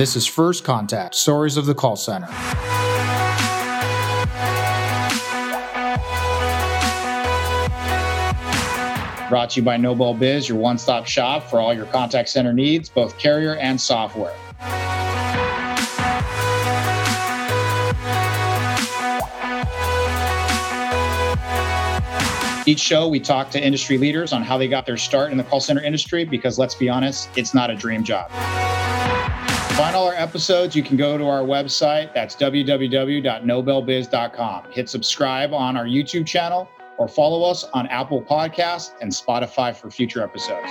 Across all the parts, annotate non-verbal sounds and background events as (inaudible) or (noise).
This is First Contact Stories of the Call Center. Brought to you by Nobel Biz, your one stop shop for all your contact center needs, both carrier and software. Each show, we talk to industry leaders on how they got their start in the call center industry because let's be honest, it's not a dream job. Find all our episodes, you can go to our website. That's www.nobelbiz.com. Hit subscribe on our YouTube channel or follow us on Apple Podcasts and Spotify for future episodes.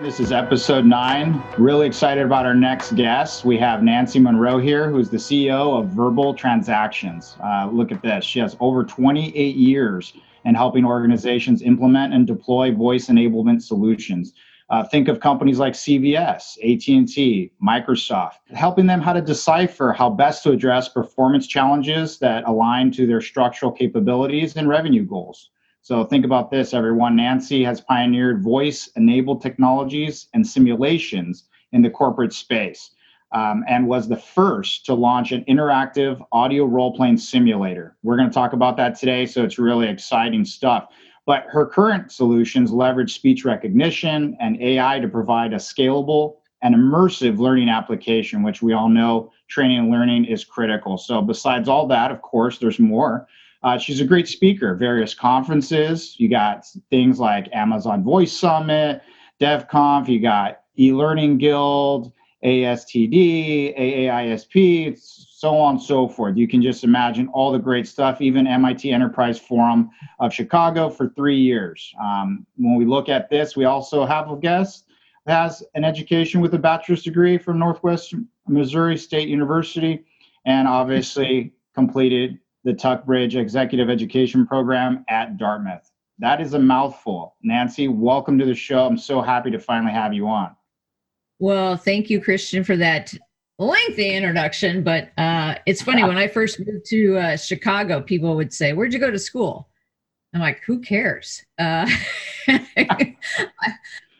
This is episode nine. Really excited about our next guest. We have Nancy Monroe here, who's the CEO of Verbal Transactions. Uh, look at this. She has over 28 years in helping organizations implement and deploy voice enablement solutions. Uh, think of companies like CVS, AT&T, Microsoft, helping them how to decipher how best to address performance challenges that align to their structural capabilities and revenue goals. So think about this, everyone. Nancy has pioneered voice-enabled technologies and simulations in the corporate space. Um, and was the first to launch an interactive audio role playing simulator. We're going to talk about that today, so it's really exciting stuff. But her current solutions leverage speech recognition and AI to provide a scalable and immersive learning application, which we all know training and learning is critical. So, besides all that, of course, there's more. Uh, she's a great speaker, various conferences. You got things like Amazon Voice Summit, DevConf, you got eLearning Guild, ASTD, AAISP, so on and so forth. You can just imagine all the great stuff, even MIT Enterprise Forum of Chicago for three years. Um, when we look at this, we also have a guest has an education with a bachelor's degree from Northwest Missouri State University and obviously completed the Tuck Bridge Executive Education Program at Dartmouth. That is a mouthful. Nancy, welcome to the show. I'm so happy to finally have you on. Well, thank you, Christian, for that lengthy introduction. But uh, it's funny, when I first moved to uh, Chicago, people would say, Where'd you go to school? I'm like, Who cares? Uh, (laughs)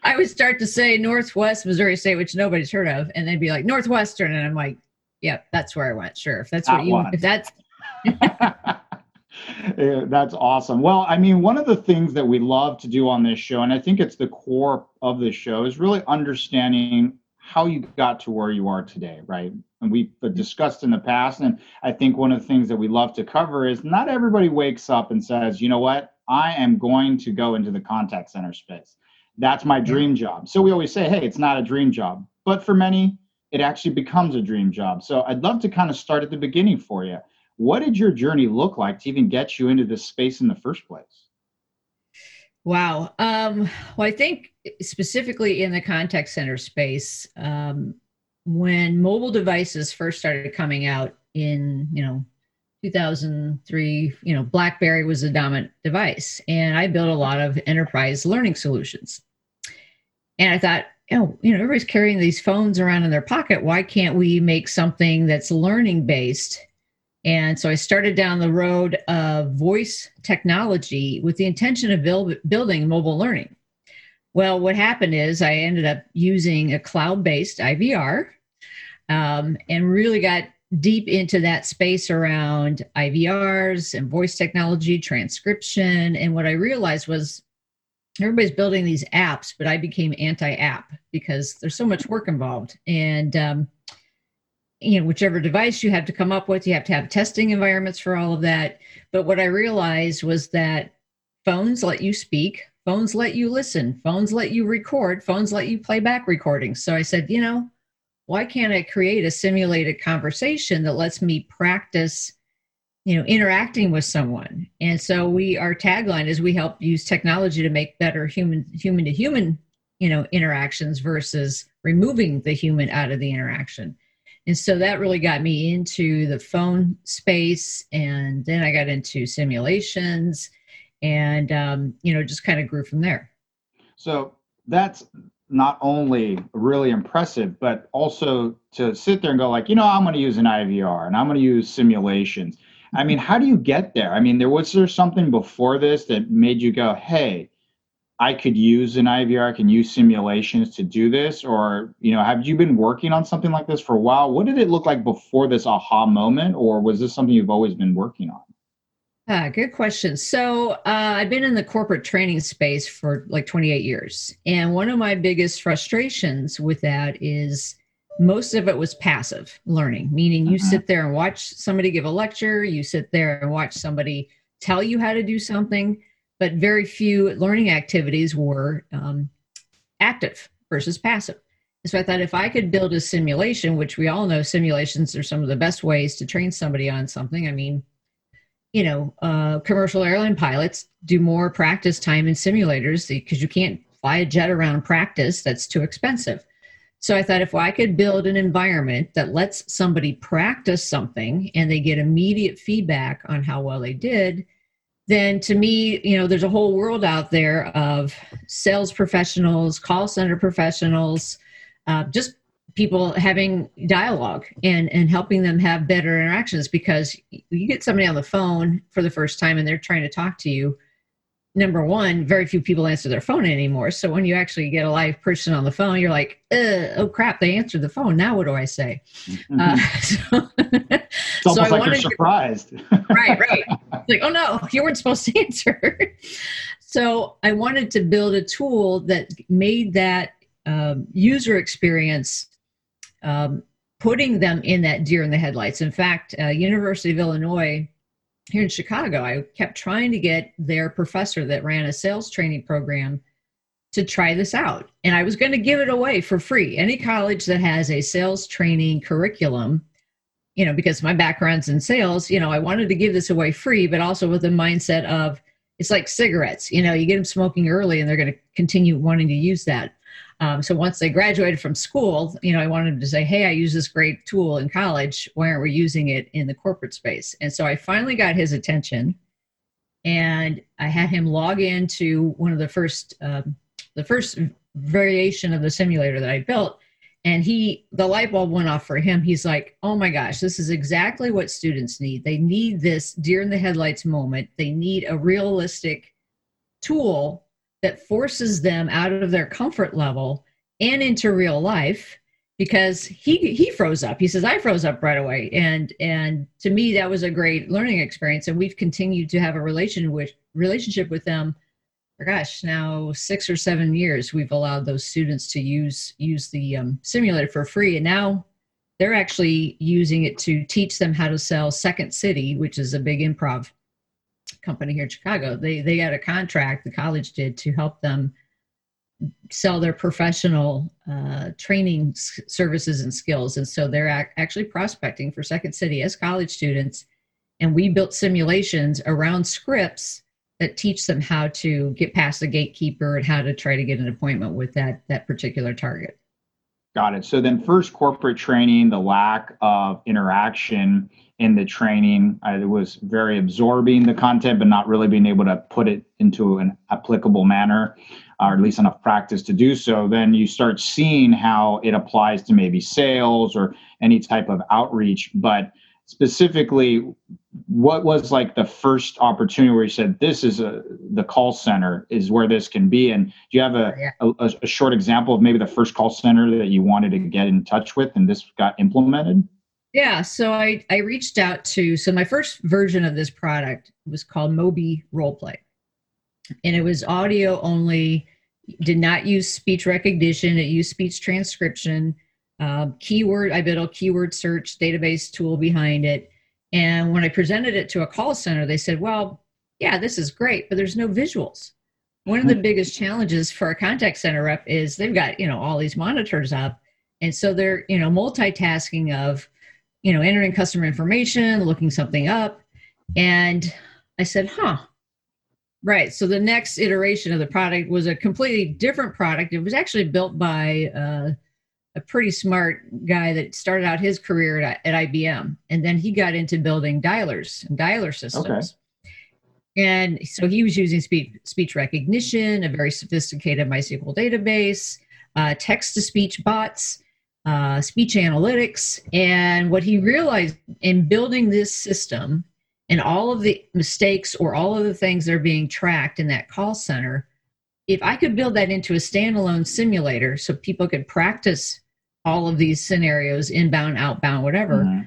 I would start to say Northwest Missouri State, which nobody's heard of, and they'd be like Northwestern, and I'm like, "Yeah, that's where I went. Sure, if that's what you, if that's." (laughs) (laughs) that's awesome. Well, I mean, one of the things that we love to do on this show, and I think it's the core of the show, is really understanding how you got to where you are today, right? And we've discussed in the past, and I think one of the things that we love to cover is not everybody wakes up and says, you know what, I am going to go into the contact center space. That's my dream job. So we always say, hey, it's not a dream job. But for many, it actually becomes a dream job. So I'd love to kind of start at the beginning for you. What did your journey look like to even get you into this space in the first place? Wow. Um, well, I think specifically in the contact center space, um, when mobile devices first started coming out in, you know, 2003, you know, BlackBerry was the dominant device, and I built a lot of enterprise learning solutions. And I thought, oh, you know, everybody's carrying these phones around in their pocket. Why can't we make something that's learning based? And so I started down the road of voice technology with the intention of build, building mobile learning. Well, what happened is I ended up using a cloud based IVR um, and really got deep into that space around IVRs and voice technology, transcription. And what I realized was everybody's building these apps, but I became anti app because there's so much work involved. And, um, you know, whichever device you have to come up with, you have to have testing environments for all of that. But what I realized was that phones let you speak, phones let you listen, phones let you record, phones let you play back recordings. So I said, you know, why can't I create a simulated conversation that lets me practice, you know, interacting with someone? And so we our tagline is we help use technology to make better human human to human, you know, interactions versus removing the human out of the interaction. And so that really got me into the phone space, and then I got into simulations, and um, you know, just kind of grew from there. So that's not only really impressive, but also to sit there and go like, you know, I'm going to use an IVR and I'm going to use simulations. I mean, how do you get there? I mean, there was there something before this that made you go, hey, I could use an IVR, I can use simulations to do this? Or, you know, have you been working on something like this for a while? What did it look like before this aha moment? Or was this something you've always been working on? Ah, good question. So uh, I've been in the corporate training space for like 28 years. And one of my biggest frustrations with that is most of it was passive learning, meaning you uh-huh. sit there and watch somebody give a lecture, you sit there and watch somebody tell you how to do something but very few learning activities were um, active versus passive. So I thought if I could build a simulation, which we all know simulations are some of the best ways to train somebody on something. I mean, you know, uh, commercial airline pilots do more practice time in simulators because you can't fly a jet around practice. That's too expensive. So I thought if I could build an environment that lets somebody practice something and they get immediate feedback on how well they did, then to me, you know, there's a whole world out there of sales professionals, call center professionals, uh, just people having dialogue and and helping them have better interactions because you get somebody on the phone for the first time and they're trying to talk to you number one very few people answer their phone anymore so when you actually get a live person on the phone you're like oh crap they answered the phone now what do i say mm-hmm. uh, (laughs) so, it's almost so like you're surprised (laughs) right right (laughs) like, oh no, you weren't supposed to answer. so I wanted to build a tool that made that um, user experience um, putting them in that deer in the headlights. In fact, uh, University of Illinois here in Chicago, I kept trying to get their professor that ran a sales training program to try this out. And I was going to give it away for free. Any college that has a sales training curriculum you know, because my background's in sales, you know, I wanted to give this away free, but also with the mindset of it's like cigarettes, you know, you get them smoking early and they're going to continue wanting to use that. Um, so once they graduated from school, you know, I wanted them to say, hey, I use this great tool in college. Why aren't we using it in the corporate space? And so I finally got his attention and I had him log into one of the first, um, the first variation of the simulator that I built and he the light bulb went off for him he's like oh my gosh this is exactly what students need they need this deer in the headlights moment they need a realistic tool that forces them out of their comfort level and into real life because he he froze up. He says i froze up right away. And and to me that was a great learning experience. And we've continued to have a relation with relationship with them gosh, now six or seven years, we've allowed those students to use use the um, simulator for free, and now they're actually using it to teach them how to sell Second City, which is a big improv company here in Chicago. They they got a contract, the college did, to help them sell their professional uh, training s- services and skills, and so they're ac- actually prospecting for Second City as college students. And we built simulations around scripts that teach them how to get past the gatekeeper and how to try to get an appointment with that that particular target. Got it. So then, first corporate training, the lack of interaction in the training, I was very absorbing the content, but not really being able to put it into an applicable manner, or at least enough practice to do so. Then you start seeing how it applies to maybe sales or any type of outreach, but specifically what was like the first opportunity where you said this is a the call center is where this can be and do you have a, yeah. a, a, short example of maybe the first call center that you wanted to get in touch with and this got implemented yeah so i i reached out to so my first version of this product was called mobi roleplay and it was audio only did not use speech recognition it used speech transcription um, keyword, I built a keyword search database tool behind it. And when I presented it to a call center, they said, well, yeah, this is great, but there's no visuals. One of the hmm. biggest challenges for a contact center rep is they've got, you know, all these monitors up. And so they're, you know, multitasking of, you know, entering customer information, looking something up. And I said, huh, Right. So the next iteration of the product was a completely different product. It was actually built by uh, a pretty smart guy that started out his career at, at IBM, and then he got into building dialers and dialer systems. Okay. And so he was using speech, speech recognition, a very sophisticated MySQL database, uh, text to speech bots, uh, speech analytics. And what he realized in building this system and all of the mistakes or all of the things that are being tracked in that call center, if I could build that into a standalone simulator so people could practice all of these scenarios inbound, outbound, whatever, mm-hmm.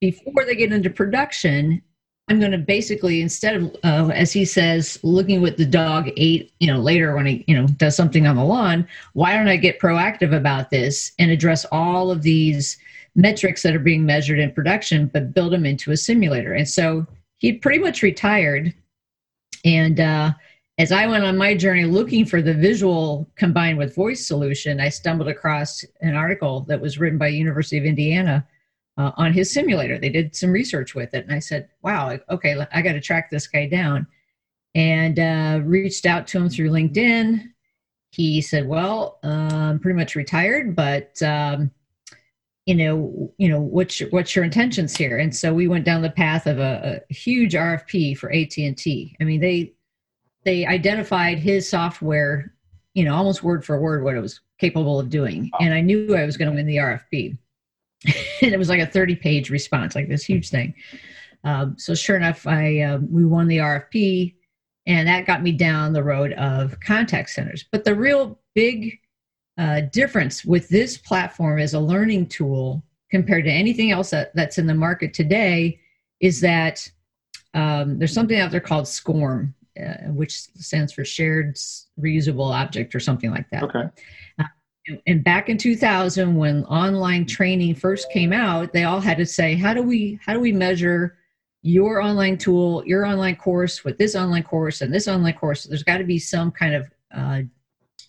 before they get into production, I'm going to basically instead of uh, as he says, looking what the dog ate, you know, later when he you know does something on the lawn. Why don't I get proactive about this and address all of these metrics that are being measured in production, but build them into a simulator? And so he pretty much retired, and uh, as I went on my journey looking for the visual combined with voice solution, I stumbled across an article that was written by University of Indiana uh, on his simulator. They did some research with it, and I said, "Wow, okay, I got to track this guy down." And uh, reached out to him through LinkedIn. He said, "Well, I'm pretty much retired, but um, you know, you know, what's your, what's your intentions here?" And so we went down the path of a, a huge RFP for AT and T. I mean, they they identified his software, you know, almost word for word what it was capable of doing, and I knew I was going to win the RFP. (laughs) and it was like a 30 page response, like this huge thing. Um, so sure enough, I uh, we won the RFP, and that got me down the road of contact centers. But the real big uh, difference with this platform as a learning tool compared to anything else that, that's in the market today is that um, there's something out there called SCORM, uh, which stands for Shared Reusable Object or something like that. Okay. And back in 2000 when online training first came out they all had to say how do we how do we measure your online tool your online course with this online course and this online course? There's got to be some kind of uh,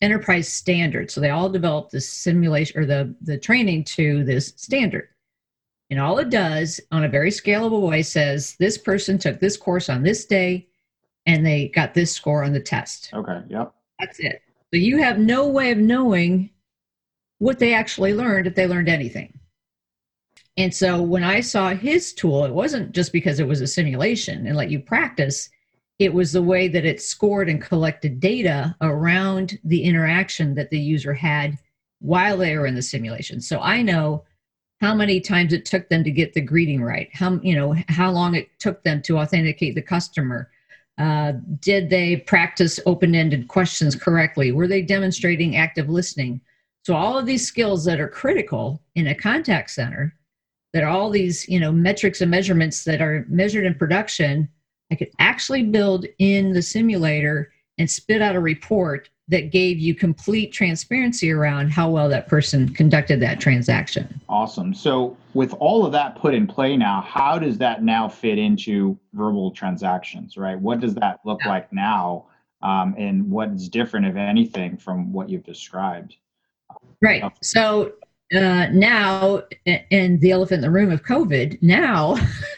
enterprise standard. So they all developed the simulation or the the training to this standard. And all it does on a very scalable way says this person took this course on this day and they got this score on the test okay yep that's it so you have no way of knowing what they actually learned if they learned anything. And so when I saw his tool, it wasn't just because it was a simulation and let you practice, it was the way that it scored and collected data around the interaction that the user had while they were in the simulation. So I know how many times it took them to get the greeting right, how you know how long it took them to authenticate the customer. Uh, did they practice open-ended questions correctly? Were they demonstrating active listening? So all of these skills that are critical in a contact center, that all these, you know, metrics and measurements that are measured in production, I could actually build in the simulator and spit out a report that gave you complete transparency around how well that person conducted that transaction. Awesome. So, with all of that put in play now, how does that now fit into verbal transactions, right? What does that look yeah. like now? Um, and what's different, if anything, from what you've described? Right. So uh, now, and the elephant in the room of COVID, now, (laughs)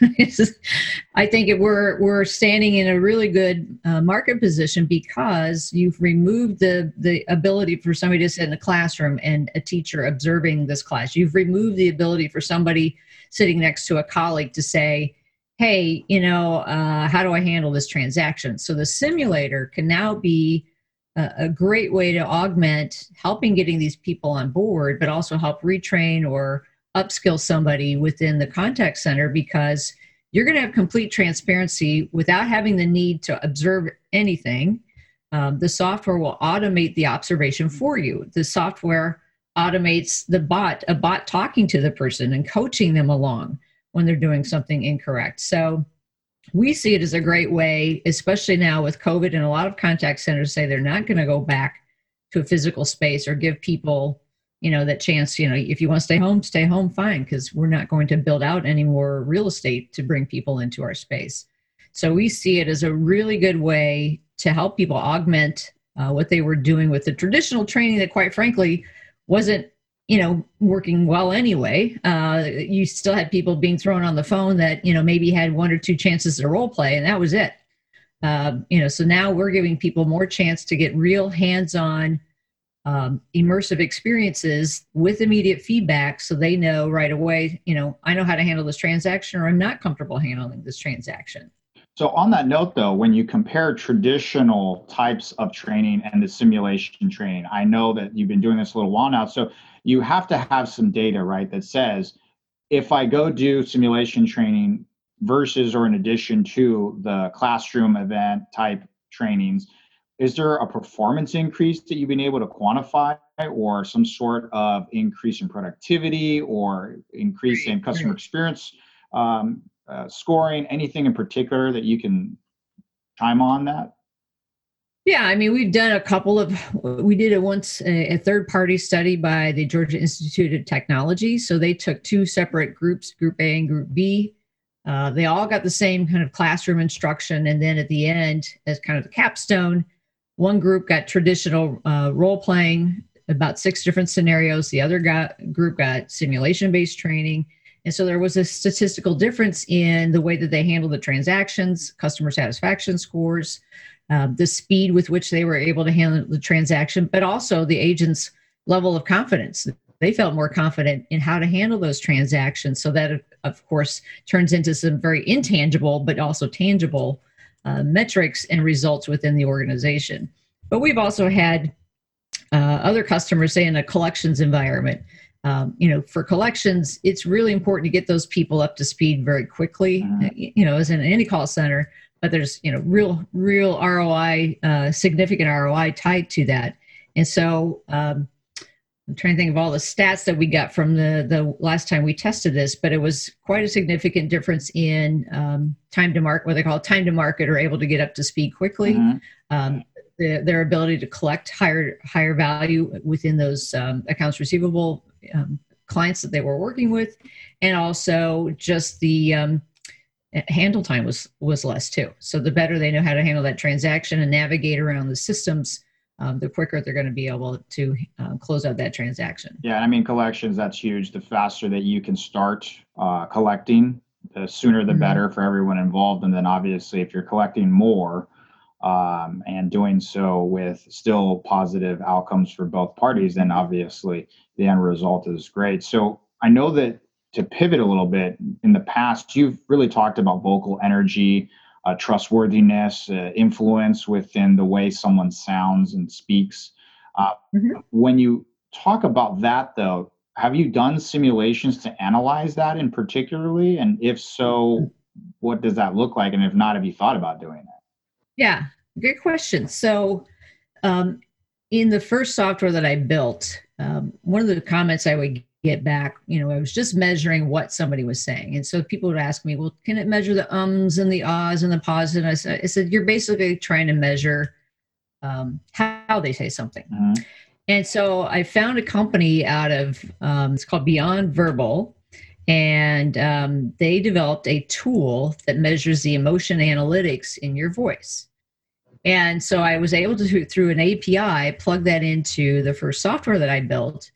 I think it, we're we're standing in a really good uh, market position because you've removed the the ability for somebody to sit in a classroom and a teacher observing this class. You've removed the ability for somebody sitting next to a colleague to say, "Hey, you know, uh, how do I handle this transaction?" So the simulator can now be a, great way to augment helping getting these people on board, but also help retrain or upskill somebody within the contact center because you're going to have complete transparency without having the need to observe anything. Um, the software will automate the observation for you. The software automates the bot, a bot talking to the person and coaching them along when they're doing something incorrect. So we see it as a great way, especially now with COVID, and a lot of contact centers say they're not going to go back to a physical space or give people, you know, that chance. You know, if you want to stay home, stay home, fine, because we're not going to build out any more real estate to bring people into our space. So we see it as a really good way to help people augment uh, what they were doing with the traditional training that, quite frankly, wasn't you know working well anyway. Uh, you still had people being thrown on the phone that you know maybe had one or two chances to role play and that was it. Uh, you know so now we're giving people more chance to get real hands-on um, immersive experiences with immediate feedback so they know right away you know i know how to handle this transaction or i'm not comfortable handling this transaction. So on that note though when you compare traditional types of training and the simulation training i know that you've been doing this a little while now. So you have to have some data, right, that says if I go do simulation training versus or in addition to the classroom event type trainings, is there a performance increase that you've been able to quantify or some sort of increase in productivity or increase in customer experience um, uh, scoring anything in particular that you can chime on that yeah, I mean, we've done a couple of, we did it once, a, a third party study by the Georgia Institute of Technology. So they took two separate groups, Group A and Group B. Uh, they all got the same kind of classroom instruction. And then at the end, as kind of the capstone, one group got traditional uh, role playing, about six different scenarios. The other got, group got simulation based training. And so there was a statistical difference in the way that they handled the transactions, customer satisfaction scores, um, the speed with which they were able to handle the transaction, but also the agent's level of confidence. They felt more confident in how to handle those transactions. So that, of course, turns into some very intangible, but also tangible uh, metrics and results within the organization. But we've also had uh, other customers say in a collections environment. Um, you know, for collections, it's really important to get those people up to speed very quickly. Mm-hmm. You know, as in any call center, but there's you know real real ROI, uh, significant ROI tied to that. And so um, I'm trying to think of all the stats that we got from the the last time we tested this, but it was quite a significant difference in um, time to market, what they call time to market, or able to get up to speed quickly. Mm-hmm. Um, the, their ability to collect higher higher value within those um, accounts receivable um, clients that they were working with, and also just the um, handle time was was less too. So the better they know how to handle that transaction and navigate around the systems, um, the quicker they're going to be able to um, close out that transaction. Yeah, I mean collections that's huge. The faster that you can start uh, collecting, the sooner the mm-hmm. better for everyone involved. And then obviously, if you're collecting more um, and doing so with still positive outcomes for both parties, then obviously the end result is great. So I know that to pivot a little bit in the past you've really talked about vocal energy uh, trustworthiness uh, influence within the way someone sounds and speaks. Uh, mm-hmm. when you talk about that though have you done simulations to analyze that in particularly? And if so what does that look like? And if not have you thought about doing that? Yeah good question. So um, in the first software that i built um, one of the comments i would get back you know i was just measuring what somebody was saying. And so people would ask me well can it measure the ums and the ahs and the pauses and i said, I said you're basically trying to measure um, how they say something. Mm-hmm. and so i found a company out of um, it's called beyond verbal. And um, they developed a tool that measures the emotion analytics in your voice and so i was able to through an api plug that into the first software that i built.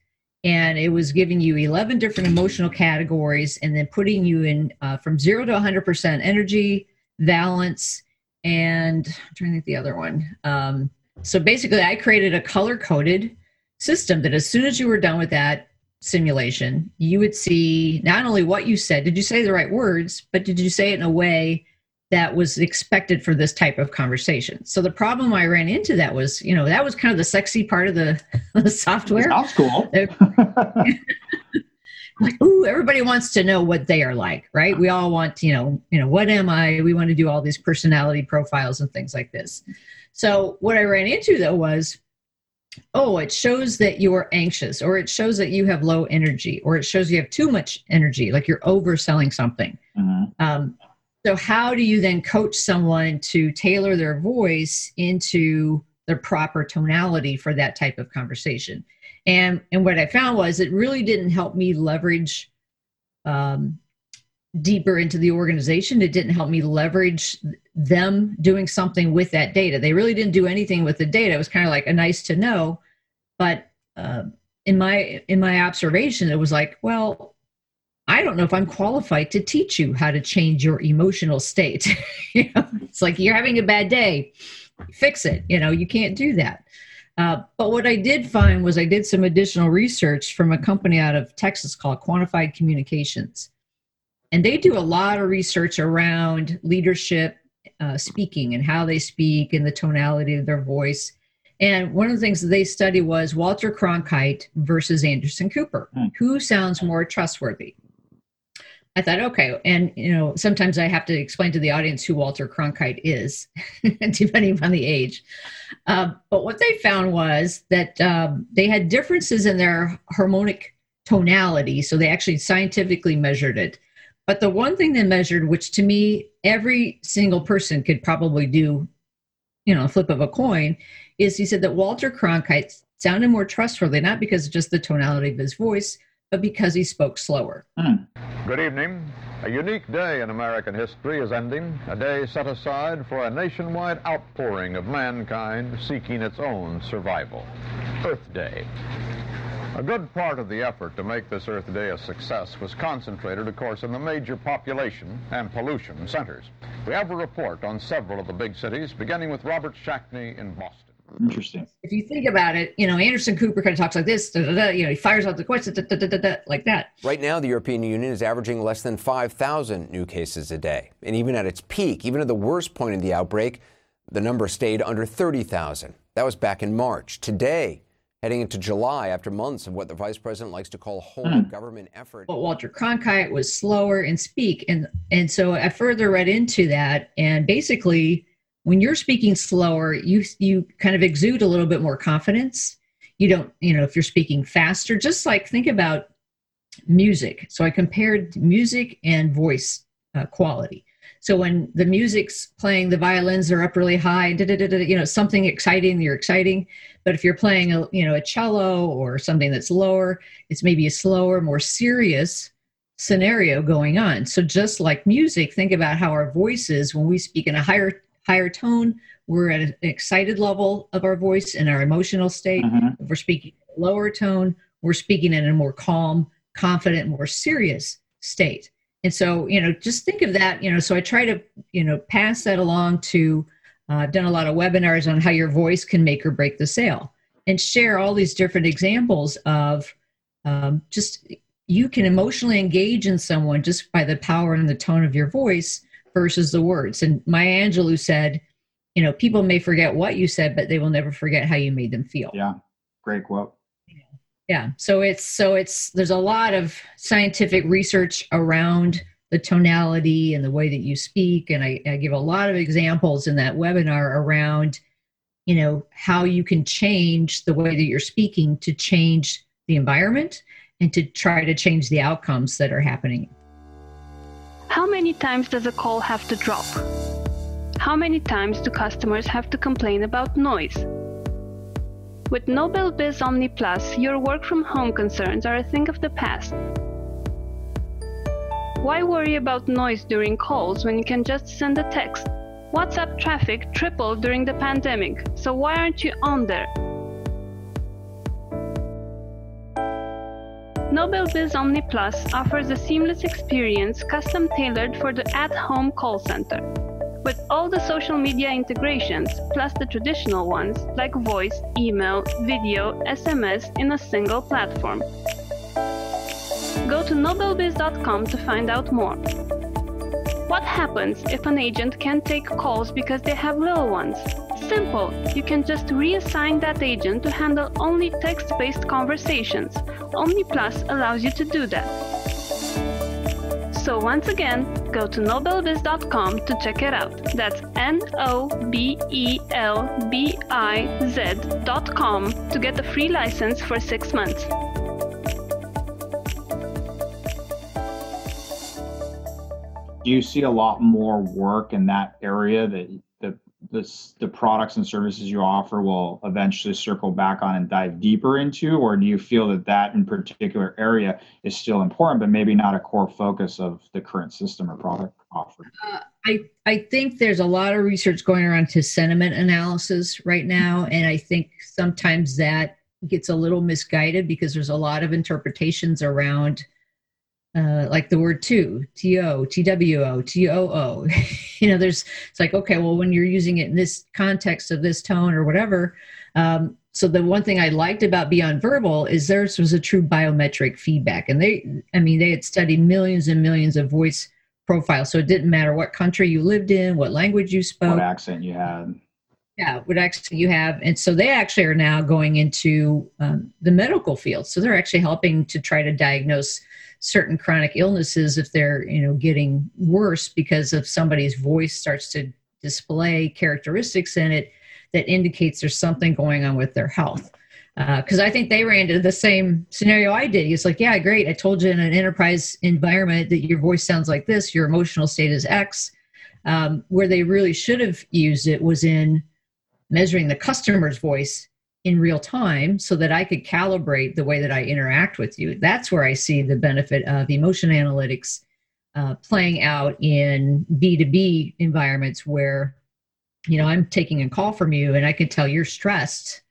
And it was giving you 11 different emotional categories and then putting you in uh, from zero to 100% energy valence and i'm trying to think the other one. Um, so basically i created a color coded system that as soon as you were done with that simulation you would see not only what you said did you say the right words but did you say it in a way that was expected for this type of conversation. So the problem I ran into that was, you know, that was kind of the sexy part of the, (laughs) the software. Sounds cool. (laughs) like, ooh, everybody wants to know what they are like, right? We all want, you know, you know, what am I? We want to do all these personality profiles and things like this. So what I ran into though was, oh, it shows that you're anxious, or it shows that you have low energy, or it shows you have too much energy, like you're overselling something. Mm-hmm. Um, so, how do you then coach someone to tailor their voice into the proper tonality for that type of conversation? And and what I found was it really didn't help me leverage um, deeper into the organization. It didn't help me leverage them doing something with that data. They really didn't do anything with the data. It was kind of like a nice to know, but uh, in my in my observation, it was like, well, I don't know if I'm qualified to teach you how to change your emotional state. (laughs) you know, it's like you're having a bad day, fix it. You know, you can't do that. Uh, but what I did find was I did some additional research from a company out of Texas called Quantified Communications. And they do a lot of research around leadership uh, speaking and how they speak and the tonality of their voice. And one of the things that they studied was Walter Cronkite versus Anderson Cooper. Mm. Who sounds more trustworthy? I thought, okay, and you know, sometimes I have to explain to the audience who Walter Cronkite is, (laughs) depending on the age. Uh, but what they found was that um, they had differences in their harmonic tonality, so they actually scientifically measured it. But the one thing they measured, which to me every single person could probably do, you know, a flip of a coin, is he said that Walter Cronkite sounded more trustworthy, not because of just the tonality of his voice, but because he spoke slower. Mm. Good evening. A unique day in American history is ending, a day set aside for a nationwide outpouring of mankind seeking its own survival. Earth Day. A good part of the effort to make this Earth Day a success was concentrated, of course, in the major population and pollution centers. We have a report on several of the big cities, beginning with Robert Schakne in Boston. Interesting. If you think about it, you know, Anderson Cooper kind of talks like this, da, da, da, you know, he fires out the questions like that. Right now, the European Union is averaging less than 5,000 new cases a day. And even at its peak, even at the worst point in the outbreak, the number stayed under 30,000. That was back in March. Today, heading into July, after months of what the vice president likes to call whole mm. government effort. But Walter Cronkite was slower in speak. And, and so I further read into that. And basically, when you're speaking slower you you kind of exude a little bit more confidence. You don't you know if you're speaking faster just like think about music. So i compared music and voice uh, quality. So when the music's playing the violins are up really high you know something exciting you're exciting. But if you're playing a you know a cello or something that's lower it's maybe a slower more serious scenario going on. So just like music think about how our voices when we speak in a higher higher tone, we're at an excited level of our voice and our emotional state. Mm-hmm. If we're speaking lower tone, we're speaking in a more calm, confident, more serious state. And so, you know, just think of that, you know, so I try to, you know, pass that along to, uh, I've done a lot of webinars on how your voice can make or break the sale and share all these different examples of um, just you can emotionally engage in someone just by the power and the tone of your voice versus the words. And Maya Angelou said, you know, people may forget what you said, but they will never forget how you made them feel. Yeah. Great quote. Yeah. So it's so it's there's a lot of scientific research around the tonality and the way that you speak. And I, I give a lot of examples in that webinar around, you know, how you can change the way that you're speaking to change the environment and to try to change the outcomes that are happening. How many times does a call have to drop? How many times do customers have to complain about noise? With Nobel Biz Omni Plus, your work from home concerns are a thing of the past. Why worry about noise during calls when you can just send a text? WhatsApp traffic tripled during the pandemic, so why aren't you on there? Nobel Biz Omni Plus offers a seamless experience custom tailored for the at-home call center. With all the social media integrations, plus the traditional ones like voice, email, video, SMS in a single platform. Go to nobelbiz.com to find out more. What happens if an agent can't take calls because they have little ones? Simple. You can just reassign that agent to handle only text-based conversations. OmniPlus allows you to do that. So once again, go to nobelbiz.com to check it out. That's N-O-B-E-L-B-I-Z.com to get a free license for six months. Do you see a lot more work in that area that this, the products and services you offer will eventually circle back on and dive deeper into, or do you feel that that in particular area is still important, but maybe not a core focus of the current system or product offered? Uh, I I think there's a lot of research going around to sentiment analysis right now, and I think sometimes that gets a little misguided because there's a lot of interpretations around uh, like the word to, T-O, T-W-O, T-O-O. (laughs) you know, there's, it's like, okay, well, when you're using it in this context of this tone or whatever. Um, so the one thing I liked about Beyond Verbal is theirs was a true biometric feedback. And they, I mean, they had studied millions and millions of voice profiles. So it didn't matter what country you lived in, what language you spoke. What accent you had. Yeah, what accent you have, and so they actually are now going into um, the medical field. So they're actually helping to try to diagnose certain chronic illnesses if they're you know getting worse because of somebody's voice starts to display characteristics in it that indicates there's something going on with their health. Because uh, I think they ran into the same scenario I did. It's like, yeah, great. I told you in an enterprise environment that your voice sounds like this, your emotional state is X. Um, where they really should have used it was in measuring the customer's voice in real time so that I could calibrate the way that I interact with you. That's where I see the benefit of emotion analytics uh, playing out in B2B environments where, you know, I'm taking a call from you and I can tell you're stressed.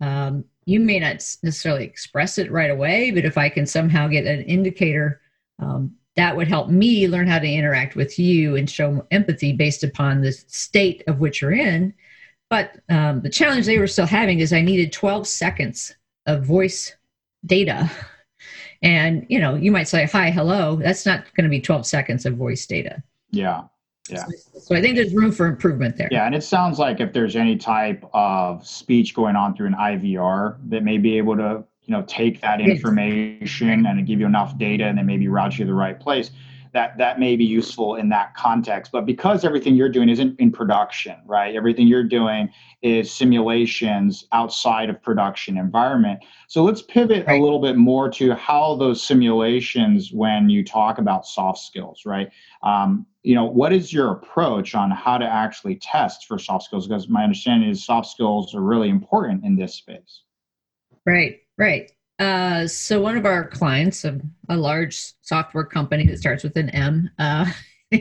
Um, you may not necessarily express it right away, but if I can somehow get an indicator, um, that would help me learn how to interact with you and show empathy based upon the state of which you're in but um, the challenge they were still having is I needed 12 seconds of voice data. (laughs) And, you know, you might say, hi, hello. That's not going to be 12 seconds of voice data. Yeah. Yeah. So, so I think there's room for improvement there. Yeah. And it sounds like if there's any type of speech going on through an IVR that may be able to, you know, take that information and give you enough data and then maybe route you to the right place that that may be useful in that context. But because everything you're doing isn't in production right? Everything you're doing is simulations outside of production environment. So let's pivot right. a little bit more to how those simulations when you talk about soft skills right? Um, you know what is your approach on how to actually test for soft skills? Because my understanding is soft skills are really important in this space. Right right uh, so one of our clients, a, a, large software company that starts with an M, uh, (laughs)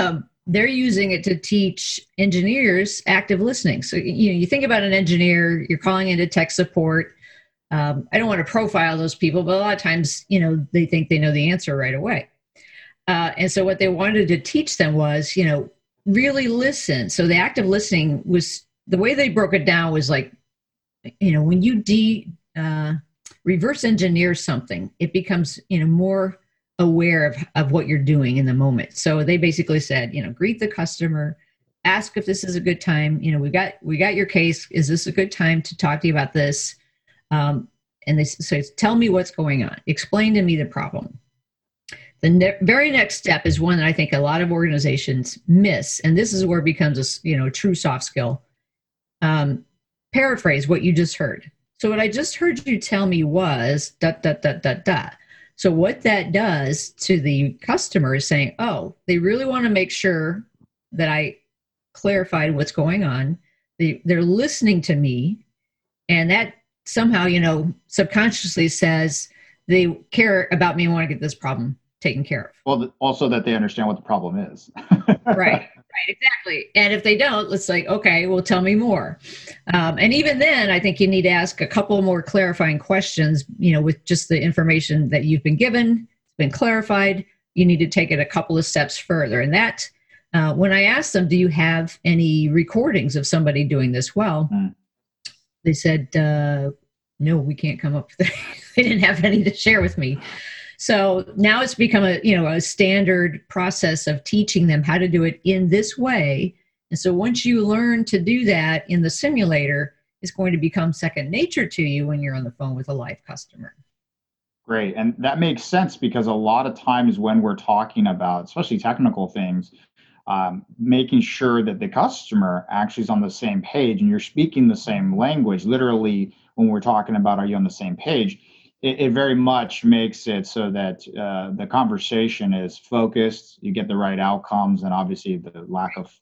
um, they're using it to teach engineers active listening. So you know, you think about an engineer, you're calling into tech support. Um, I don't want to profile those people, but a lot of times, you know, they think they know the answer right away. Uh, and so what they wanted to teach them was, you know, really listen. So the active listening was the way they broke it down was like, you know, when you de uh, reverse engineer something, it becomes you know more aware of, of what you're doing in the moment. So they basically said, you know, greet the customer, ask if this is a good time. You know, we got we got your case. Is this a good time to talk to you about this? Um, and they say, tell me what's going on. Explain to me the problem. The ne- very next step is one that I think a lot of organizations miss, and this is where it becomes a you know true soft skill. Um, paraphrase what you just heard. So what I just heard you tell me was dot dot dot dot dot. So what that does to the customer is saying, oh, they really want to make sure that I clarified what's going on. They they're listening to me, and that somehow you know subconsciously says they care about me and want to get this problem taken care of. Well, also that they understand what the problem is. (laughs) right. Right, exactly. And if they don't, it's like, okay, well, tell me more. Um, and even then, I think you need to ask a couple more clarifying questions, you know, with just the information that you've been given, it's been clarified. You need to take it a couple of steps further. And that, uh, when I asked them, do you have any recordings of somebody doing this well? Mm. They said, uh, no, we can't come up with (laughs) they didn't have any to share with me. So now it's become a you know a standard process of teaching them how to do it in this way. And so once you learn to do that in the simulator, it's going to become second nature to you when you're on the phone with a live customer. Great. And that makes sense because a lot of times when we're talking about, especially technical things, um, making sure that the customer actually is on the same page and you're speaking the same language. Literally, when we're talking about are you on the same page, it, it very much makes it so that uh, the conversation is focused, you get the right outcomes, and obviously the lack of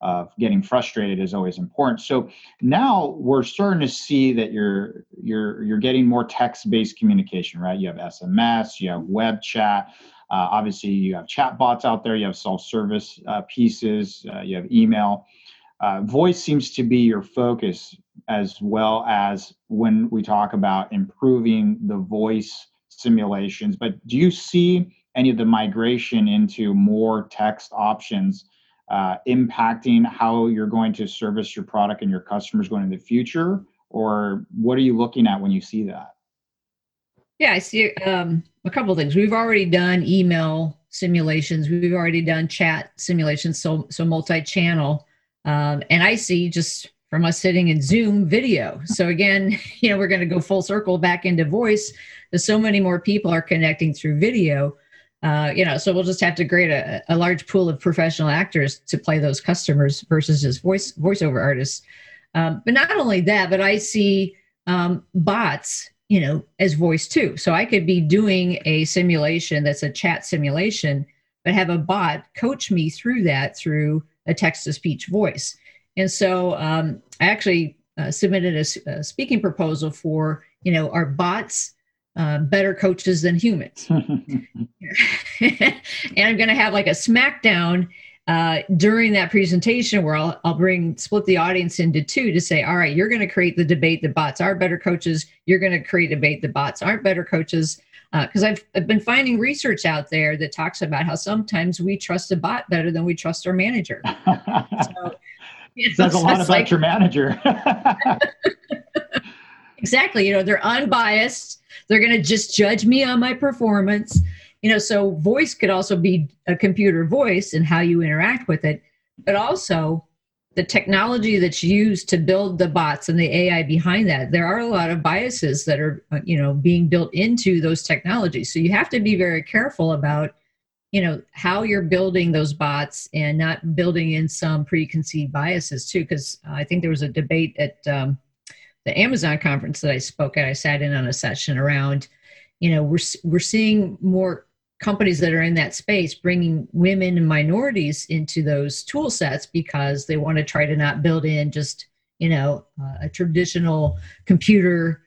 of getting frustrated is always important. So now we're starting to see that you're you're you're getting more text-based communication, right? You have SMS, you have web chat. Uh, obviously, you have chat bots out there. You have self-service uh, pieces. Uh, you have email. Uh, voice seems to be your focus as well as when we talk about improving the voice simulations. But do you see any of the migration into more text options uh, impacting how you're going to service your product and your customers going in the future? Or what are you looking at when you see that? Yeah, I see um, a couple of things. We've already done email simulations. We've already done chat simulations, so so multi-channel. Um, and I see just from us sitting in Zoom video. So again, (laughs) you know, we're going to go full circle back into voice. Because so many more people are connecting through video. Uh, you know, so we'll just have to create a, a large pool of professional actors to play those customers versus just voice voiceover artists. Um, but not only that, but I see um, bots, you know, as voice too. So I could be doing a simulation that's a chat simulation, but have a bot coach me through that through a text to speech voice. And so um, I actually uh, submitted a, a, speaking proposal for, you know, are bots uh, better coaches than humans? (laughs) (laughs) and I'm going to have like a smackdown uh, during that presentation where I'll, I'll bring split the audience into two to say, all right, you're going to create the debate that bots are better coaches. You're going to create a debate that bots aren't better coaches. Because uh, I've, I've been finding research out there that talks about how sometimes we trust a bot better than we trust our manager. (laughs) so, know, Says a lot about like, your manager. (laughs) exactly. You know, they're unbiased. They're going to just judge me on my performance you know so voice could also be a computer voice and how you interact with it but also the technology that's used to build the bots and the ai behind that there are a lot of biases that are you know being built into those technologies so you have to be very careful about you know how you're building those bots and not building in some preconceived biases too because i think there was a debate at um, the amazon conference that i spoke at. I sat in on a session around you know we're we're seeing more companies that are in that space bringing women and minorities into those tool sets because they want to try to not build in just you know uh, a traditional computer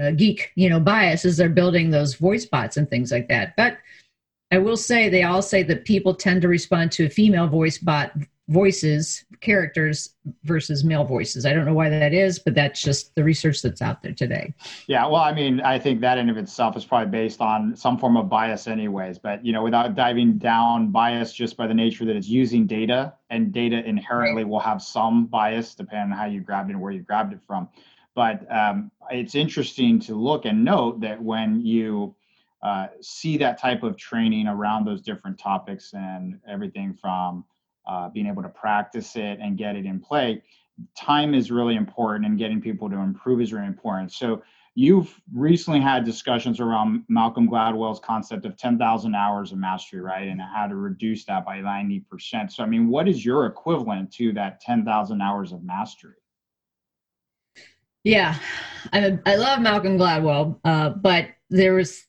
uh, geek you know bias as they're building those voice bots and things like that. But i will say they all say that people tend to respond to female voice bot voices characters versus male voices i don't know why that is but that's just the research that's out there today yeah well i mean i think that in of itself is probably based on some form of bias anyways but you know without diving down bias just by the nature that it's using data and data inherently right. will have some bias depending on how you grabbed it and where you grabbed it from but um, it's interesting to look and note that when you uh, see that type of training around those different topics and everything from uh, being able to practice it and get it in play. Time is really important, and getting people to improve is really important. So, you've recently had discussions around Malcolm Gladwell's concept of 10,000 hours of mastery, right? And how to reduce that by 90%. So, I mean, what is your equivalent to that 10,000 hours of mastery? Yeah, I, I love Malcolm Gladwell, uh, but there was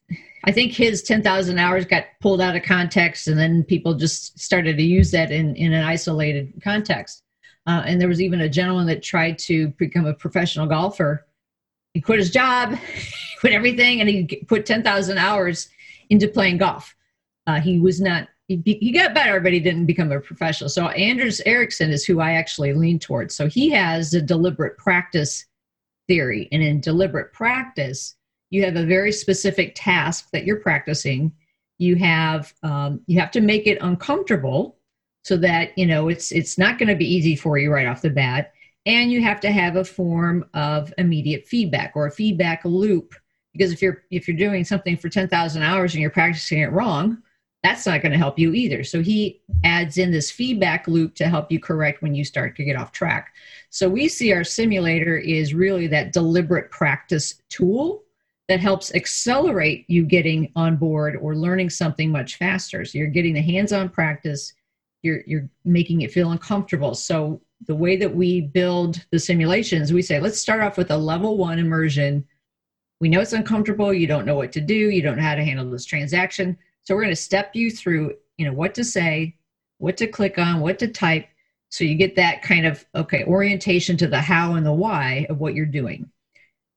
I think his 10,000 hours got pulled out of context and then people just started to use that in, in an isolated context. Uh, and there was even a gentleman that tried to become a professional golfer. He quit his job, (laughs) quit everything, and he put 10,000 hours into playing golf. Uh, he was not, he, he got better, but he didn't become a professional. So Anders Ericsson is who I actually lean towards. So he has a deliberate practice theory. And in deliberate practice, you have a very specific task that you're practicing. You have um, you have to make it uncomfortable so that you know it's it's not going to be easy for you right off the bat. And you have to have a form of immediate feedback or a feedback loop. Because if you're if you're doing something for 10,000 hours and you're practicing it wrong that's not going to help you either. So he adds in this feedback loop to help you correct when you start to get off track. So we see our simulator is really that deliberate practice tool that helps accelerate you getting on board or learning something much faster. So you're getting the hands-on practice, you're you're making it feel uncomfortable. So the way that we build the simulations, we say, let's start off with a level one immersion. We know it's uncomfortable, you don't know what to do, you don't know how to handle this transaction. So we're going to step you through, you know, what to say, what to click on, what to type. So you get that kind of okay orientation to the how and the why of what you're doing.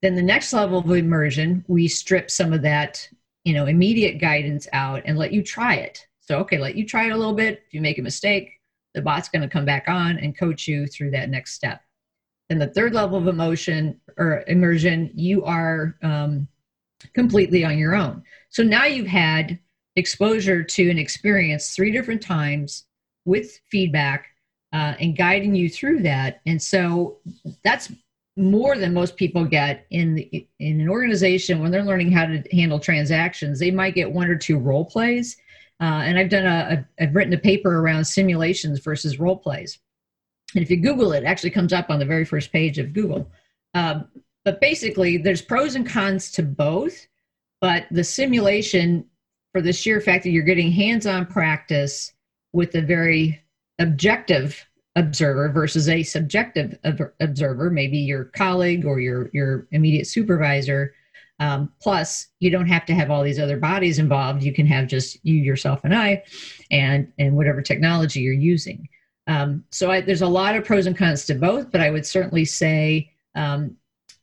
Then the next level of immersion, we strip some of that, you know, immediate guidance out and let you try it. So, okay, let you try it a little bit. If you make a mistake, the bot's going to come back on and coach you through that next step. Then the third level of emotion or immersion, you are um, completely on your own. So now you've had exposure to an experience three different times with feedback uh, and guiding you through that. And so that's more than most people get in the, in an organization when they're learning how to handle transactions they might get one or two role plays uh, and i've done a, i've written a paper around simulations versus role plays And if you Google it, it actually comes up on the very first page of Google. Um, but basically, there's pros and cons to both. But the simulation, for the sheer fact that you're getting hands on practice with a very objective observer versus a subjective observer, maybe your colleague or your, your immediate supervisor. Um, plus, you don't have to have all these other bodies involved. You can have just you, yourself, and I, and and whatever technology you're using. Um, so I, there's a lot of pros and cons to both, but I would certainly say um,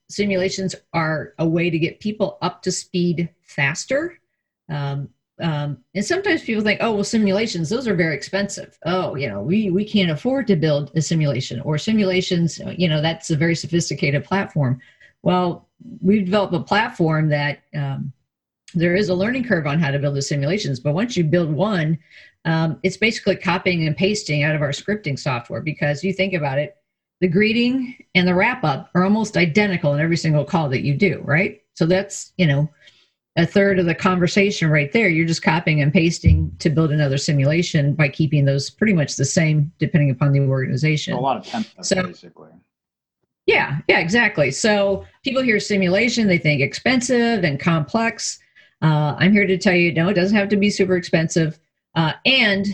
simulations are a way to get people up to speed faster. Um, um, and sometimes people think, oh, well, simulations, those are very expensive. Oh, you know, we, we can't afford to build a simulation or simulations, you know, that's a very sophisticated platform. Well, we've developed a platform that um, there is a learning curve on how to build the simulations, but once you build one, um, it's basically copying and pasting out of our scripting software because you think about it, the greeting and the wrap up are almost identical in every single call that you do, right? So that's, you know, a third of the conversation right there. You're just copying and pasting to build another simulation by keeping those pretty much the same depending upon the organization. A lot of templates, so, basically. Yeah, yeah, exactly. So people hear simulation, they think expensive and complex. Uh, I'm here to tell you, no, it doesn't have to be super expensive. Uh, and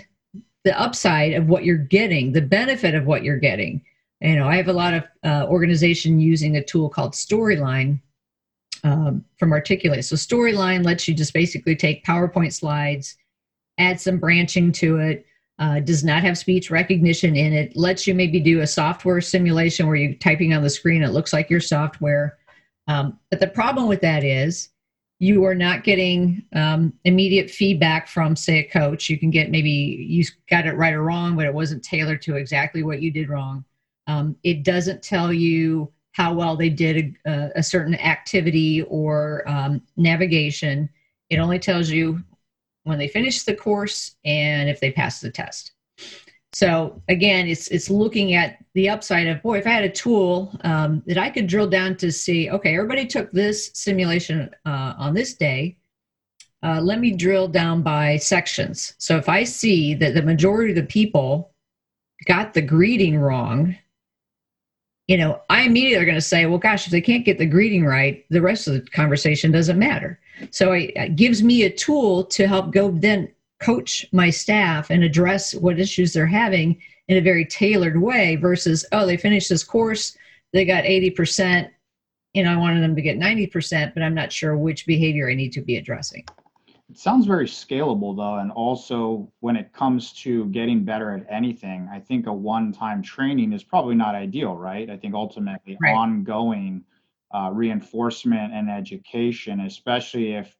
the upside of what you're getting, the benefit of what you're getting. You know, I have a lot of uh, organization using a tool called Storyline um, from Articulate. So Storyline lets you just basically take PowerPoint slides, add some branching to it. Uh, does not have speech recognition in it. Lets you maybe do a software simulation where you're typing on the screen. It looks like your software. Um, but the problem with that is you are not getting um, immediate feedback from, say, a coach. You can get maybe you got it right or wrong, but it wasn't tailored to exactly what you did wrong. Um, it doesn't tell you how well they did a, a certain activity or um, navigation. It only tells you when they finish the course and if they pass the test. So again, it's it's looking at the upside of boy. If I had a tool um, that I could drill down to see, okay, everybody took this simulation uh, on this day. Uh, let me drill down by sections. So if I see that the majority of the people got the greeting wrong, you know, I immediately are going to say, well, gosh, if they can't get the greeting right, the rest of the conversation doesn't matter. So it gives me a tool to help go then coach my staff and address what issues they're having in a very tailored way versus, oh, they finished this course, they got 80%, you know, I wanted them to get 90%, but I'm not sure which behavior I need to be addressing. It sounds very scalable though. And also when it comes to getting better at anything, I think a one-time training is probably not ideal, right? I think ultimately right. ongoing uh, reinforcement and education, especially if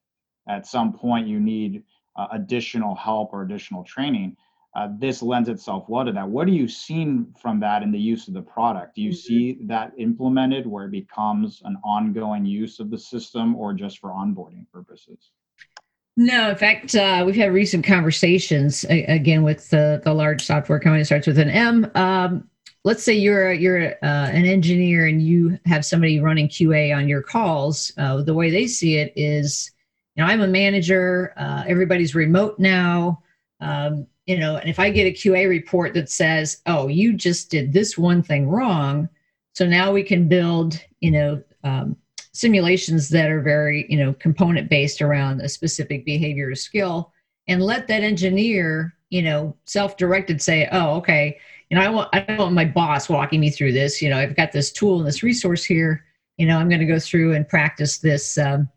at some point you need uh, additional help or additional training. Uh, this lends itself well to that. What are you seeing from that in the use of the product? Do you mm-hmm. see that implemented where it becomes an ongoing use of the system or just for onboarding purposes? No, in fact, uh, we've had recent conversations again with the, the large software company that starts with an M. Um, let's say you're you're uh, an engineer and you have somebody running QA on your calls. Uh, the way they see it is, you know, I'm a manager. Uh, everybody's remote now. Um, you know, and if I get a QA report that says, "Oh, you just did this one thing wrong," so now we can build, you know, um, simulations that are very you know component based around a specific behavior or skill and let that engineer you know self-directed say oh okay you know i want i don't want my boss walking me through this you know i've got this tool and this resource here you know i'm going to go through and practice this um,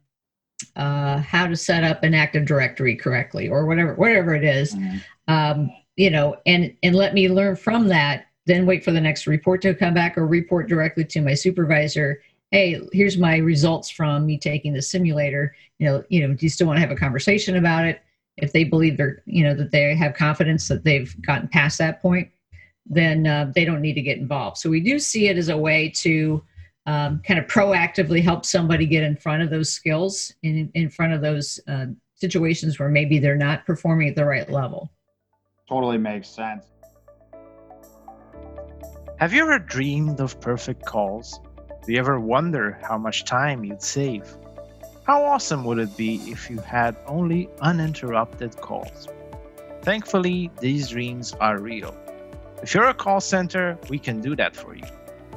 uh, how to set up an active directory correctly or whatever whatever it is. Mm-hmm. Um, you know and and let me learn from that then wait for the next report to come back or report directly to my supervisor hey here's my results from me taking the simulator. You know you know do you still want to have a conversation about it? If they believe they're you know that they have confidence that they've gotten past that point then uh, they don't need to get involved. So we do see it as a way to um, kind of proactively help somebody get in front of those skills in, in front of those uh, situations where maybe they're not performing at the right level. Totally makes sense. Have you ever dreamed of perfect calls do you ever wonder how much time you'd save? How awesome would it be if you had only uninterrupted calls? Thankfully, these dreams are real. If you're a call center, we can do that for you.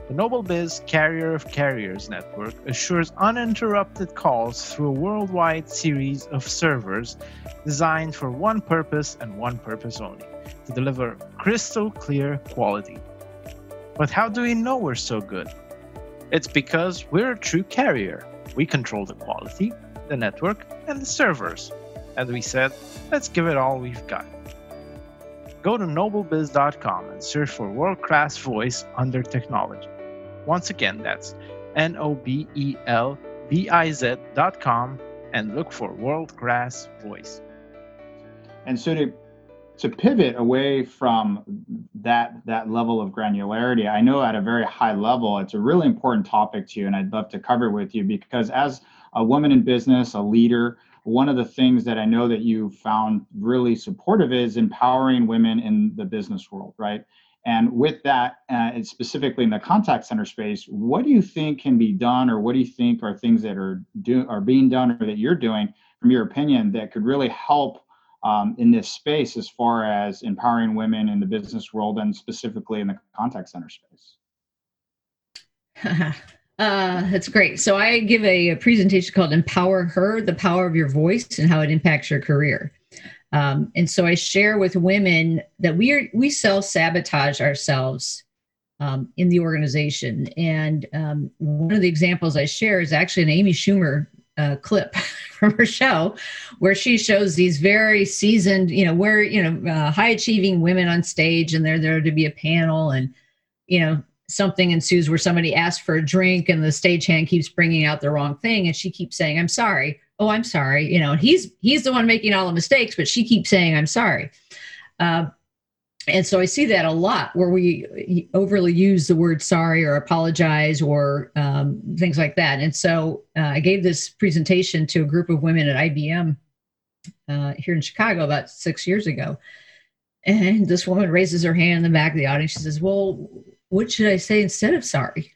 The NobelBiz Carrier of Carriers network assures uninterrupted calls through a worldwide series of servers designed for one purpose and one purpose only to deliver crystal clear quality. But how do we know we're so good? It's because we're a true carrier. We control the quality, the network, and the servers. And we said, let's give it all we've got. Go to nobelbiz.com and search for world class voice under technology. Once again, that's N O B E L B I Z dot com and look for world class voice. And so to to pivot away from that that level of granularity, I know at a very high level, it's a really important topic to you, and I'd love to cover it with you because as a woman in business, a leader, one of the things that I know that you found really supportive is empowering women in the business world, right? And with that, uh, and specifically in the contact center space, what do you think can be done, or what do you think are things that are do are being done, or that you're doing, from your opinion, that could really help um, in this space as far as empowering women in the business world and specifically in the contact center space? (laughs) uh, that's great. So I give a, a, presentation called "Empower Her: The Power of Your Voice and How It Impacts Your Career." Um, and so I share with women that we are we self sabotage ourselves um, in the organization. And um, one of the examples I share is actually an Amy Schumer uh, clip (laughs) from her show, where she shows these very seasoned, you know, where you know uh, high achieving women on stage, and they're there to be a panel, and you know something ensues where somebody asks for a drink and the stagehand keeps bringing out the wrong thing and she keeps saying i'm sorry. Oh i'm sorry. You know he's he's the one making all the mistakes but she keeps saying i'm sorry. Uh, and so i see that a lot where we overly use the word sorry or apologize or um, things like that. And so uh, i gave this presentation to a group of women at ibm uh, here in chicago about six years ago. And this woman raises her hand in the back of the audience. She says well what should i say instead of sorry?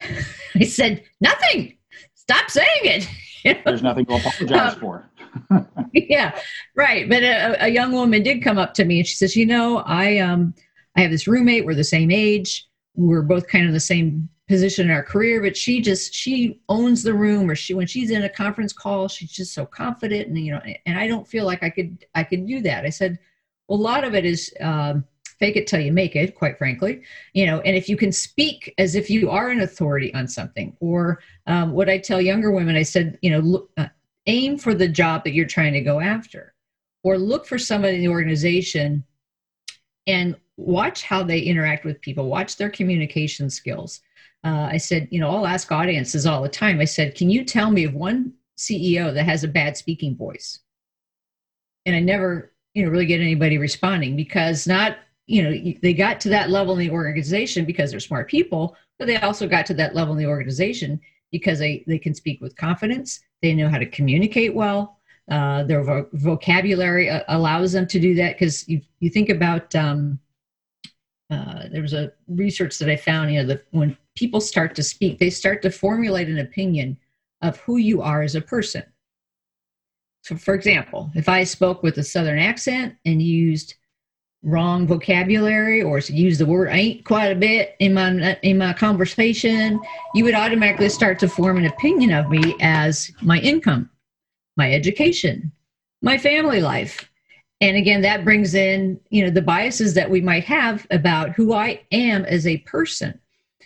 (laughs) I said nothing. Stop saying it. (laughs) There's nothing to apologize um, for. (laughs) yeah, right. But a, a, young woman did come up to me and she says, "You know, I um, I have this roommate. We're the same age. We're both kind of the same position in our career, but she just she owns the room, or she when she's in a conference call, she's just so confident, and you know, and I don't feel like I could I could do that." I said, "Well, a lot of it is." Um, fake it till you make it quite frankly you know and if you can speak as if you are an authority on something or um, what i tell younger women i said you know look, uh, aim for the job that you're trying to go after or look for somebody in the organization and watch how they interact with people watch their communication skills. Uh, i said you know i'll ask audiences all the time. I said can you tell me of one ceo that has a bad speaking voice? And i never you know really get anybody responding because not you know they got to that level in the organization because they're smart people but they also got to that level in the organization because they, they can speak with confidence they know how to communicate well. Uh, their vo- vocabulary uh, allows them to do that because you, you think about um, uh, there was a research that i found you know that when people start to speak they start to formulate an opinion of who you are as a person. So for example if i spoke with a southern accent and used wrong vocabulary or use the word ain't quite a bit in my in my conversation you would automatically start to form an opinion of me as my income my education my family life. And again that brings in you know the biases that we might have about who i am as a person.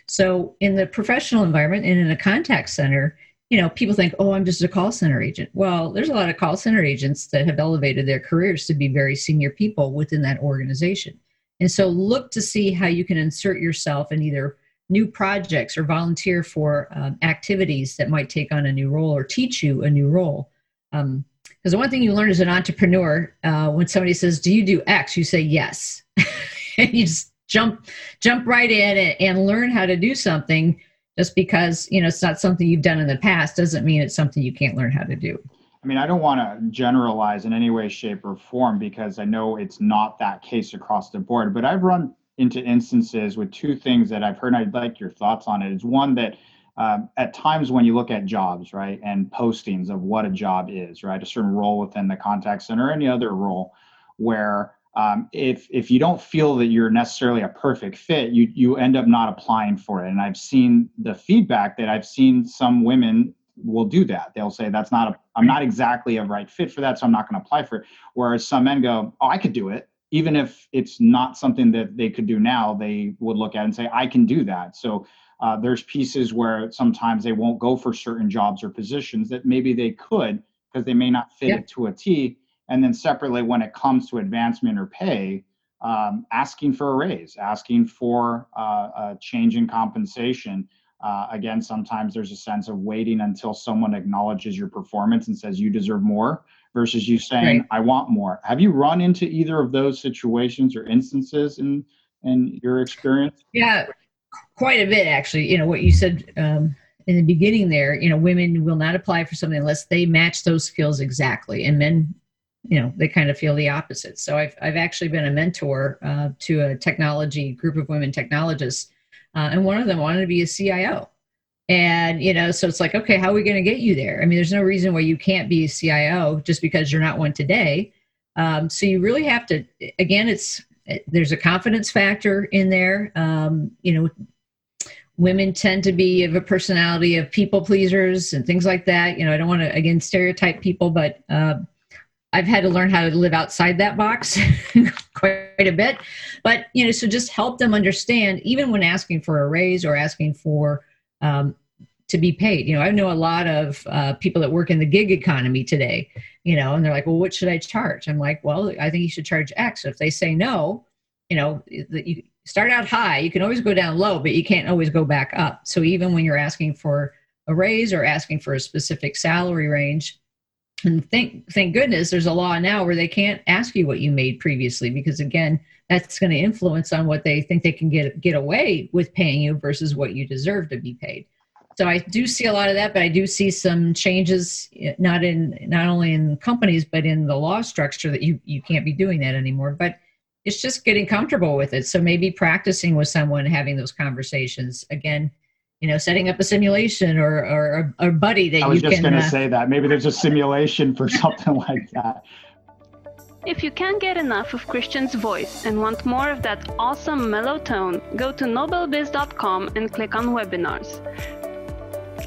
So in the professional environment and in a contact center you know, people think, oh, I'm just a call center agent. Well, there's a lot of call center agents that have elevated their careers to be very senior people within that organization. And so look to see how you can insert yourself in either new projects or volunteer for um, activities that might take on a new role or teach you a new role. Because um, the one thing you learn as an entrepreneur, uh, when somebody says, "Do you do X?" you say yes, (laughs) and you just jump jump right in and, and learn how to do something just because you know it's not something you've done in the past doesn't mean it's something you can't learn how to do. I mean i don't want to generalize in any way shape or form because i know it's not that case across the board but i've run into instances with two things that i've heard i'd like your thoughts on it. Is one that um, at times when you look at jobs right and postings of what a job is right a certain role within the contact center or any other role where um, if if you don't feel that you're necessarily a perfect fit, you you end up not applying for it. And I've seen the feedback that I've seen some women will do that. They'll say that's not a I'm not exactly a right fit for that, so I'm not going to apply for it. Whereas some men go, oh, I could do it, even if it's not something that they could do now. They would look at it and say, I can do that. So uh, there's pieces where sometimes they won't go for certain jobs or positions that maybe they could because they may not fit it to a T and then separately, when it comes to advancement or pay, um, asking for a raise, asking for uh, a change in compensation. Uh, again, sometimes there's a sense of waiting until someone acknowledges your performance and says you deserve more versus you saying, right. I want more. Have you run into either of those situations or instances in, in your experience? Yeah, quite a bit actually. You know, what you said um, in the beginning there, you know, women will not apply for something unless they match those skills exactly. And men you know they kind of feel the opposite. So i've, I've actually been a mentor uh, to a technology group of women technologists uh, and one of them wanted to be a cio and you know so it's like okay how are we going to get you there? I mean there's no reason why you can't be a cio just because you're not one today. Um, so you really have to again it's there's a confidence factor in there. Um, you know women tend to be of a personality of people pleasers and things like that. You know i don't want to again stereotype people but uh, I've had to learn how to live outside that box (laughs) quite a bit. But, you know, so just help them understand, even when asking for a raise or asking for um, to be paid. You know, I know a lot of uh, people that work in the gig economy today, you know, and they're like, well, what should I charge? I'm like, well, I think you should charge X. If they say no, you know, you start out high, you can always go down low, but you can't always go back up. So even when you're asking for a raise or asking for a specific salary range, and thank thank goodness there's a law now where they can't ask you what you made previously because again that's going to influence on what they think they can get get away with paying you versus what you deserve to be paid. So i do see a lot of that but i do see some changes eh, not in not only in companies but in the law structure that you you can't be doing that anymore. But it's just getting comfortable with it. So maybe practicing with someone having those conversations. Again you know, setting up a simulation or or a, buddy that you can. I was just going to uh, say that maybe there's a simulation for (laughs) something like that. If you can't get enough of Christian's voice and want more of that awesome mellow tone, go to nobelbiz.com and click on webinars.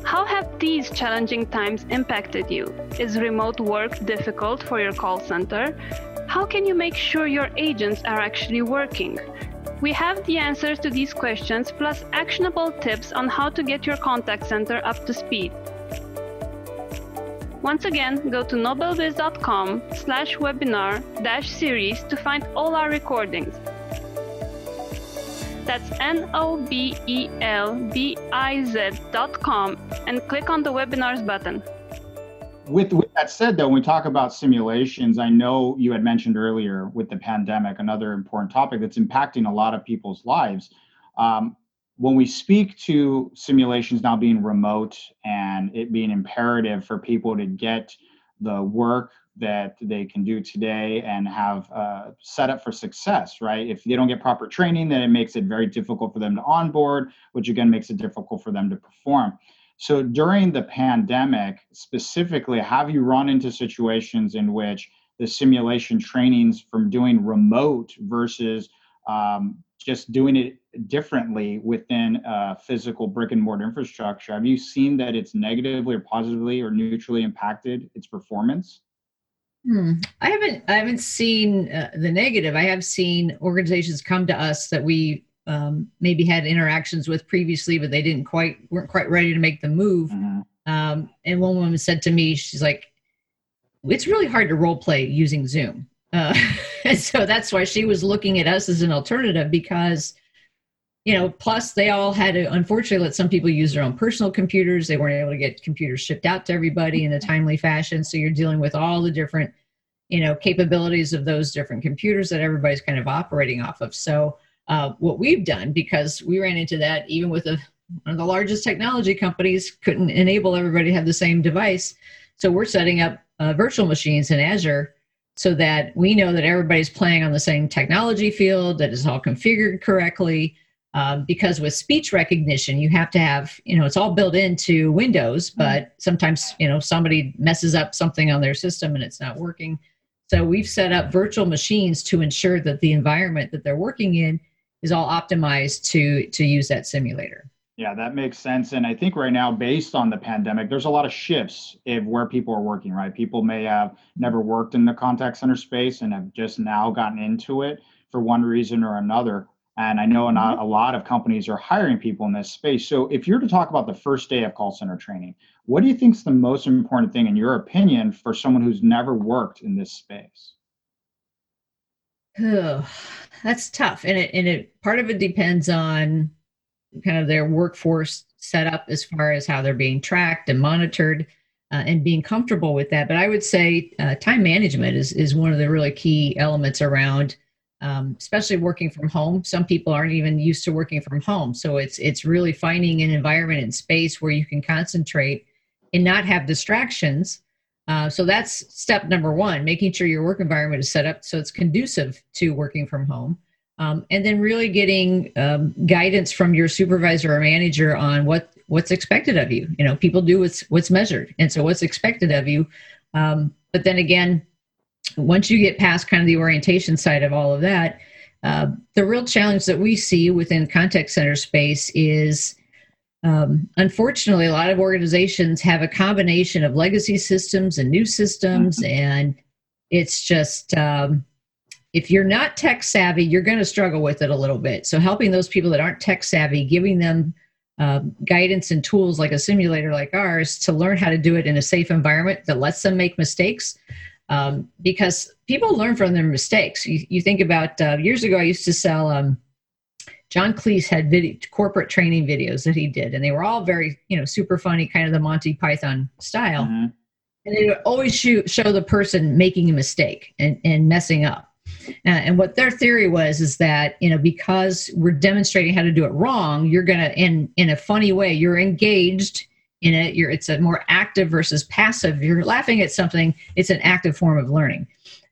How have these challenging times impacted you? Is remote work difficult for your call center? How can you make sure your agents are actually working? We have the answers to these questions plus actionable tips on how to get your contact center up to speed. Once again, go to nobelbiz.com slash webinar dash series to find all our recordings. That's N-O-B-E-L-B-I-Z dot com and click on the webinars button with, with that said, though, when we talk about simulations, I know you had mentioned earlier with the pandemic, another important topic that's impacting a lot of people's lives. Um, when we speak to simulations now being remote and it being imperative for people to get the work that they can do today and have uh, set up for success, right? If they don't get proper training, then it makes it very difficult for them to onboard, which again makes it difficult for them to perform. So during the pandemic, specifically, have you run into situations in which the simulation trainings from doing remote versus um, just doing it differently within physical brick and mortar infrastructure? Have you seen that it's negatively or positively or neutrally impacted its performance? Hmm. I haven't. I haven't seen uh, the negative. I have seen organizations come to us that we um, maybe had interactions with previously, but they didn't quite weren't quite ready to make the move. Mm-hmm. Um, and one woman said to me, she's like, "It's really hard to role play using Zoom." Uh, (laughs) and so that's why she was looking at us as an alternative because you know plus they all had to unfortunately let some people use their own personal computers they weren't able to get computers shipped out to everybody in a timely fashion so you're dealing with all the different you know capabilities of those different computers that everybody's kind of operating off of so uh, what we've done because we ran into that even with a, one of the largest technology companies couldn't enable everybody to have the same device. So we're setting up uh, virtual machines in Azure so that we know that everybody's playing on the same technology field, that is all configured correctly. Um, because with speech recognition, you have to have, you know, it's all built into Windows, but sometimes, you know, somebody messes up something on their system and it's not working. So we've set up virtual machines to ensure that the environment that they're working in is all optimized to to use that simulator. Yeah, that makes sense. And I think right now, based on the pandemic, there's a lot of shifts of where people are working, right? People may have never worked in the contact center space and have just now gotten into it for one reason or another. And I know not mm-hmm. a lot of companies are hiring people in this space. So if you're to talk about the first day of call center training, what do you think is the most important thing, in your opinion, for someone who's never worked in this space? Oh, that's tough, and it and it part of it depends on kind of their workforce setup as far as how they're being tracked and monitored, uh, and being comfortable with that. But I would say uh, time management is is one of the really key elements around, um, especially working from home. Some people aren't even used to working from home, so it's it's really finding an environment and space where you can concentrate and not have distractions. Uh, so that's step number one, making sure your work environment is set up so it's conducive to working from home. Um, and then really getting um, guidance from your supervisor or manager on what what's expected of you. You know, people do what's what's measured, and so what's expected of you. Um, but then again, once you get past kind of the orientation side of all of that, uh, the real challenge that we see within contact center space is um, unfortunately, a lot of organizations have a combination of legacy systems and new systems, mm-hmm. and it's just um, if you're not tech savvy, you're going to struggle with it a little bit. So, helping those people that aren't tech savvy, giving them um, guidance and tools like a simulator like ours to learn how to do it in a safe environment that lets them make mistakes. Um, because people learn from their mistakes. You, you think about uh, years ago, I used to sell um, John Cleese had video, corporate training videos that he did, and they were all very, you know, super funny, kind of the Monty Python style. Mm-hmm. And they would always show, show the person making a mistake and, and messing up. Uh, and what their theory was is that you know because we're demonstrating how to do it wrong, you're gonna in in a funny way you're engaged in it. You're it's a more active versus passive. You're laughing at something. It's an active form of learning,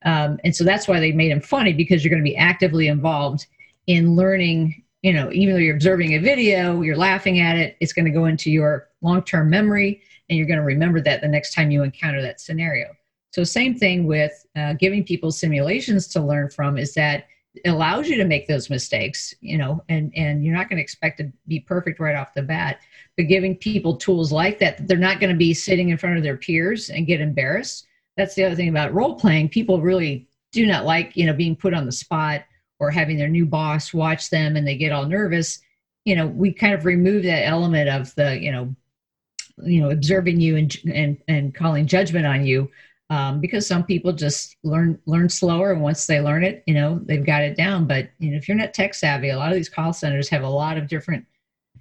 um, and so that's why they made him funny because you're going to be actively involved in learning you know, even though you're observing a video, you're laughing at it, it's going to go into your long term memory and you're going to remember that the next time you encounter that scenario. So, same thing with uh, giving people simulations to learn from is that it allows you to make those mistakes, you know, and, and you're not going to expect to be perfect right off the bat. But giving people tools like that, that they're not going to be sitting in front of their peers and get embarrassed. That's the other thing about role playing. People really do not like, you know, being put on the spot or having their new boss watch them and they get all nervous you know we kind of remove that element of the you know you know observing you and and, and calling judgment on you um, because some people just learn learn slower and once they learn it you know they've got it down. But you know if you're not tech savvy a lot of these call centers have a lot of different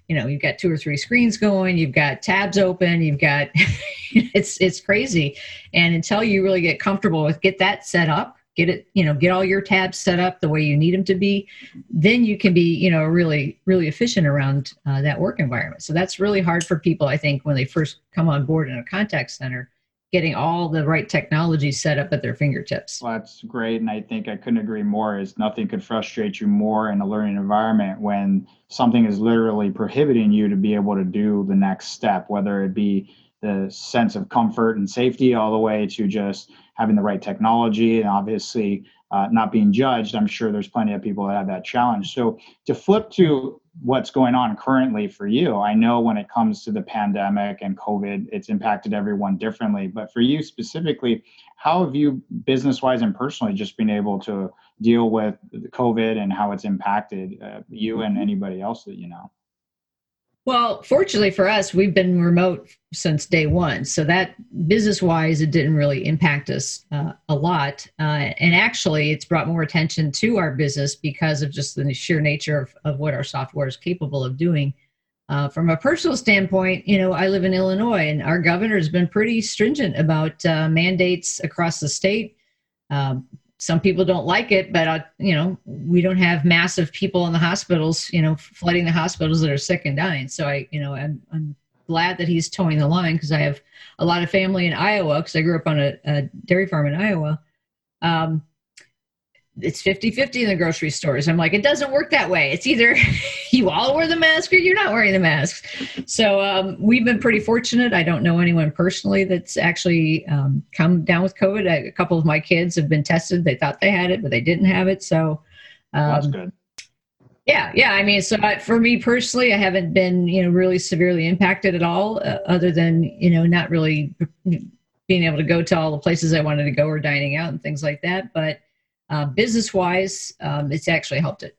you know you've got two or three screens going you've got tabs open you've got (laughs) it's it's crazy. And until you really get comfortable with get that set up get it you know get all your tabs set up the way you need them to be then you can be you know really really efficient around uh, that work environment. So that's really hard for people i think when they first come on board in a contact center getting all the right technology set up at their fingertips. Well, that's great and i think i couldn't agree more is nothing could frustrate you more in a learning environment when something is literally prohibiting you to be able to do the next step whether it be the sense of comfort and safety all the way to just having the right technology and obviously uh, not being judged. I'm sure there's plenty of people that have that challenge. So to flip to what's going on currently for you, I know when it comes to the pandemic and COVID, it's impacted everyone differently. But for you specifically, how have you, business wise and personally, just been able to deal with COVID and how it's impacted uh, you and anybody else that you know? Well, fortunately for us, we've been remote since day one. So that business wise, it didn't really impact us uh, a lot. Uh, and actually, it's brought more attention to our business because of just the sheer nature of, of what our software is capable of doing. Uh, from a personal standpoint, you know, I live in Illinois and our governor has been pretty stringent about uh, mandates across the state. Um, some people don't like it, but uh, you know, we don't have massive people in the hospitals, you know, flooding the hospitals that are sick and dying. So I, you know, I'm, I'm glad that he's toeing the line because I have a lot of family in Iowa because I grew up on a, a, dairy farm in Iowa. Um, it's 50 50 in the grocery stores. I'm like, it doesn't work that way. It's either (laughs) you all wear the mask or you're not wearing the mask. So um, we've been pretty fortunate. I don't know anyone personally that's actually um, come down with COVID. A couple of my kids have been tested. They thought they had it, but they didn't have it. So um, that's good. Yeah, yeah. I mean, so for me personally, I haven't been, you know, really severely impacted at all, uh, other than you know, not really being able to go to all the places I wanted to go or dining out and things like that. But uh, business wise, um, it's actually helped it.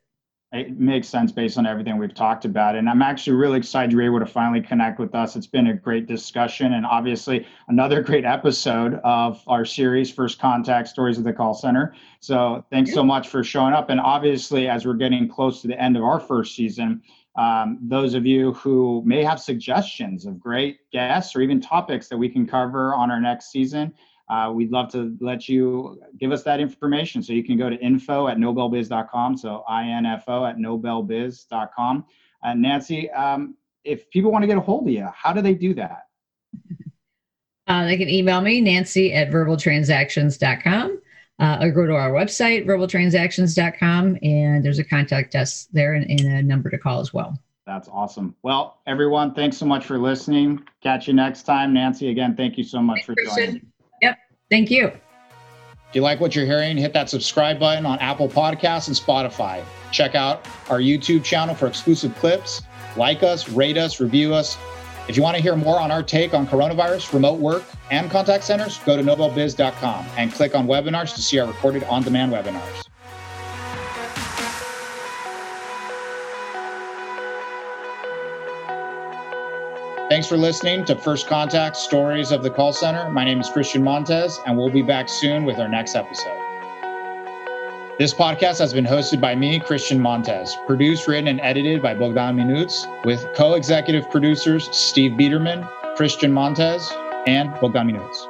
It makes sense based on everything we've talked about. And I'm actually really excited you're able to finally connect with us. It's been a great discussion and obviously another (laughs) great episode of our series, First Contact Stories of the Call Center. So thanks so much for showing up. And obviously, as we're getting close to the end of our first season, um, those of you who may have suggestions of great guests or even topics that we can cover on our next season, uh, we'd love to let you give us that information. So you can go to info at nobelbiz.com. So info at nobelbiz.com. Uh, Nancy, um, if people want to get a hold of you, how do they do that? (laughs) Uh, they can email me, Nancy at verbaltransactions.com. Uh, or go to our website, verbaltransactions.com, and there's a contact us there and, and a number to call as well. That's awesome. Well, everyone, thanks so much for listening. Catch you next time. Nancy, again, thank you so much for joining. Thank you. If you like what you're hearing, hit that subscribe button on Apple Podcasts and Spotify. Check out our YouTube channel for exclusive clips. Like us, rate us, review us. If you want to hear more on our take on coronavirus, remote work, and contact centers, go to nobelbiz.com and click on webinars to see our recorded on demand webinars. Thanks for listening to First Contact Stories of the Call Center. My name is Christian Montez, and we'll be back soon with our next episode. This podcast has been hosted by me, Christian Montez, produced, written, and edited by Bogdan Minuts, with co executive producers Steve Biederman, Christian Montez, and Bogdan Minuts.